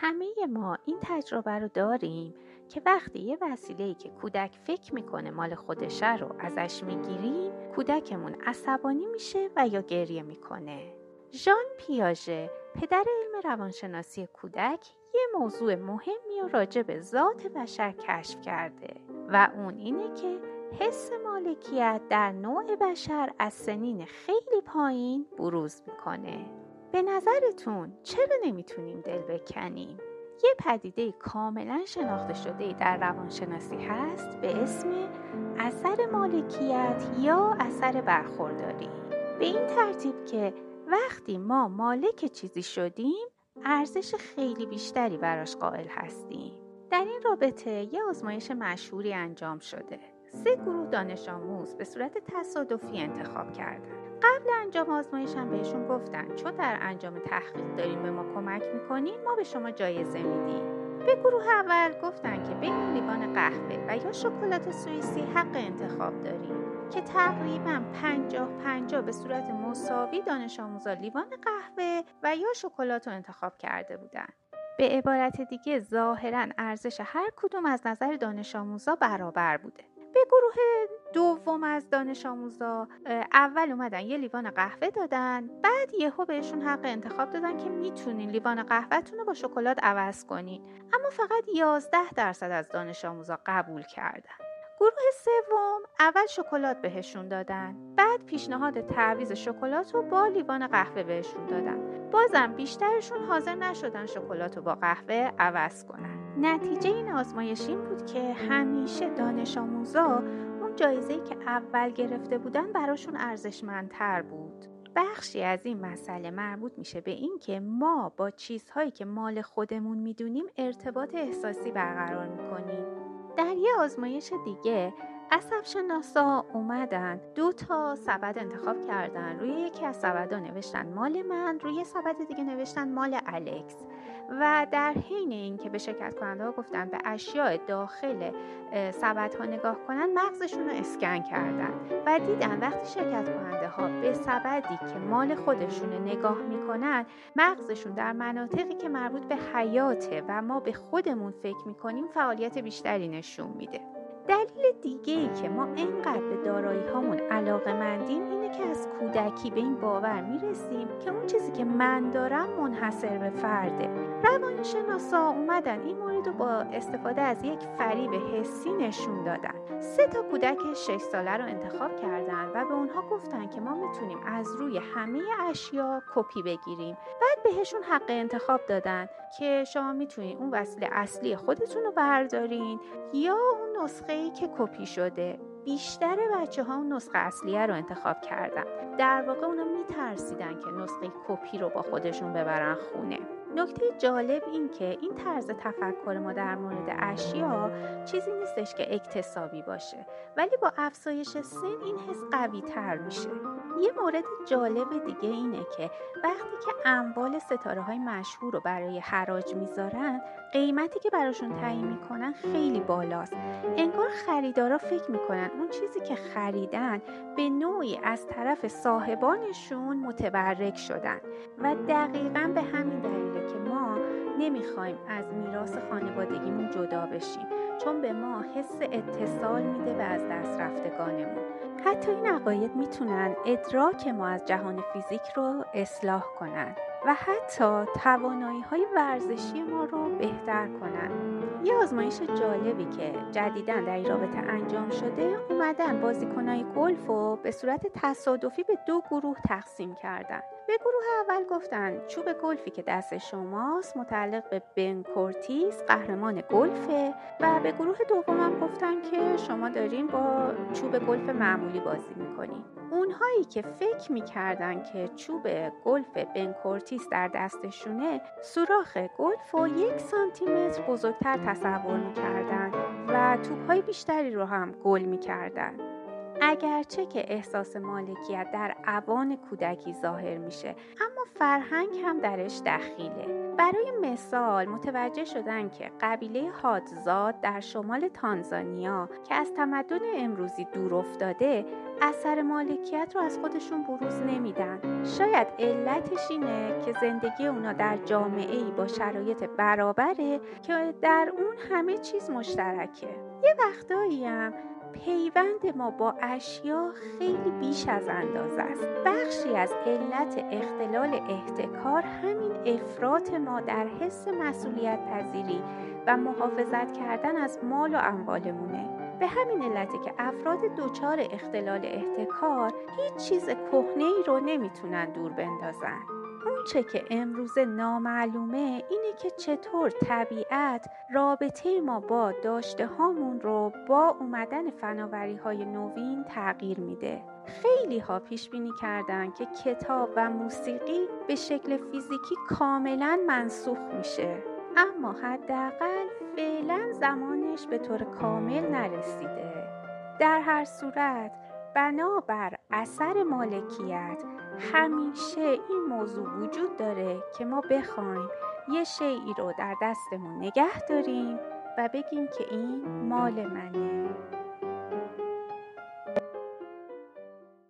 همه ما این تجربه رو داریم که وقتی یه وسیله که کودک فکر می‌کنه مال خودشه رو ازش می‌گیریم کودکمون عصبانی میشه و یا گریه می‌کنه. ژان پیاژه پدر علم روانشناسی کودک یه موضوع مهمی و راجع به ذات بشر کشف کرده و اون اینه که حس مالکیت در نوع بشر از سنین خیلی پایین بروز می‌کنه. به نظرتون چرا نمی‌تونیم دل بکنیم؟ یه پدیده کاملا شناخته شده در روانشناسی هست به اسم اثر مالکیت یا اثر برخورداری به این ترتیب که وقتی ما مالک چیزی شدیم ارزش خیلی بیشتری براش قائل هستیم در این رابطه یه آزمایش مشهوری انجام شده سه گروه دانش آموز به صورت تصادفی انتخاب کردند. قبل انجام آزمایش هم بهشون گفتن چون در انجام تحقیق داریم به ما کمک می‌کنین ما به شما جایزه میدیم به گروه اول گفتن که بین لیوان قهوه و یا شکلات سوئیسی حق انتخاب داریم که تقریبا پنجاه پنجاه به صورت مساوی دانش آموزا لیوان قهوه و یا شکلات رو انتخاب کرده بودند. به عبارت دیگه ظاهرا ارزش هر کدوم از نظر دانش آموزا برابر بوده به گروه دوم از دانش آموزا اول اومدن یه لیوان قهوه دادن بعد یهو بهشون حق انتخاب دادن که می‌تونین لیوان قهوهتون رو با شکلات عوض کنین. اما فقط 11 درصد از دانش آموزا قبول کردن. گروه سوم اول شکلات بهشون دادن بعد پیشنهاد تعویض شکلات رو با لیوان قهوه بهشون دادن. بازم بیشترشون حاضر نشدن شکلات رو با قهوه عوض کنن. نتیجه این آزمایش این بود که همیشه دانش آموزا اون جایزه که اول گرفته بودن براشون ارزشمندتر بود. بخشی از این مسئله مربوط میشه به اینکه ما با چیزهایی که مال خودمون می‌دونیم ارتباط احساسی برقرار می‌کنیم. در یه آزمایش دیگه عصب شناسا اومدن. دو تا سبد انتخاب کردن. روی یکی از سبدها نوشتن مال من روی سبد دیگه نوشتن مال الکس. و در حین اینکه به شرکت کننده ها گفتن به اشیاء داخل سبد ها نگاه کنن مغزشون رو اسکن کردن. و دیدن وقتی شرکت کننده ها به سبدی که مال خودشون نگاه می‌کنن مغزشون در مناطقی که مربوط به حیاته و ما به خودمون فکر می‌کنیم فعالیت بیشتری نشون میده. دلیل دیگه ای که ما اینقدر به دارایی هامون علاقه مندیم اینه که از کودکی به این باور می‌رسیم که اون چیزی که من دارم منحصر به فرده. روانشناسا اومدن این مورد رو با استفاده از یک فریب حسی نشون دادن. سه تا کودک 6 ساله رو انتخاب کردن و به اونها گفتن که ما می‌تونیم از روی همه اشیا کپی بگیریم. بعد بهشون حق انتخاب دادن که شما می‌تونید اون وسیله اصلی خودتون رو بردارین یا اون نسخه ای که کپی شده. بیشتر بچه ها اون نسخه اصلیه رو انتخاب کردن. در واقع اونا میترسیدن که نسخه کپی رو با خودشون ببرن خونه. نکته جالب این که این طرز تفکر ما در مورد اشیا چیزی نیستش که اکتسابی باشه ولی با افزایش سن این حس قوی تر میشه. یه مورد جالب دیگه اینه که وقتی که اموال ستاره های مشهور رو برای حراج می‌ذارن قیمتی که براشون تعیین می‌کنن خیلی بالاست. انگار خریدارا فکر می‌کنن اون چیزی که خریدن به نوعی از طرف صاحبانشون متبرک شدن. و دقیقا به همین دلیله که ما نمی‌خوایم از میراث خانوادگیمون جدا بشیم چون به ما حس اتصال میده به از دست رفتگانمون. حتی این عقاید می‌تونن ادراک ما از جهان فیزیک رو اصلاح کنن و حتی توانایی های ورزشی ما رو بهتر کنن یه آزمایش جالبی که جدیدا در این رابطه انجام شده اومدن بازیکنهای گلف رو به صورت تصادفی به دو گروه تقسیم کردن. به گروه اول گفتن چوب گلفی که دست شماست متعلق به بن کورتیس قهرمان گلفه و به گروه دومم گفتن که شما دارین با چوب گلف معمولی بازی می‌کنین. اونهایی که فکر می‌کردن که چوب گلف بن کورتیس در دستشونه سوراخ گلف رو یک سانتیمتر بزرگتر تصور می‌کردن و توپ های بیشتری رو هم گل می‌کردن. اگرچه که احساس مالکیت در اوان کودکی ظاهر میشه اما فرهنگ هم درش دخیله. برای مثال متوجه شدن که قبیله هادزا در شمال تانزانیا که از تمدن امروزی دور افتاده اثر مالکیت رو از خودشون بروز نمیدن. شاید علتش اینه که زندگی اونا در جامعه ای با شرایط برابره که در اون همه چیز مشترکه. یه وقتایی هم پیوند ما با اشیا خیلی بیش از اندازه است. بخشی از علت اختلال احتکار همین افراط ما در حس مسئولیت پذیری و محافظت کردن از مال و اموالمونه. به همین علته که افراد دچار اختلال احتکار هیچ چیز کهنه ای رو نمی‌تونن دور بندازن. اونچه که امروز نامعلومه اینه که چطور طبیعت رابطه ما با داشته هامون رو با اومدن فناوری های نوین تغییر میده. خیلی ها پیش بینی کردن که کتاب و موسیقی به شکل فیزیکی کاملا منسوخ میشه. اما حداقل فعلا زمانش به طور کامل نرسیده. در هر صورت بنابر اثر مالکیت همیشه این موضوع وجود داره که ما بخوایم یه شیعی رو در دستمون نگه داریم و بگیم که این مال منه.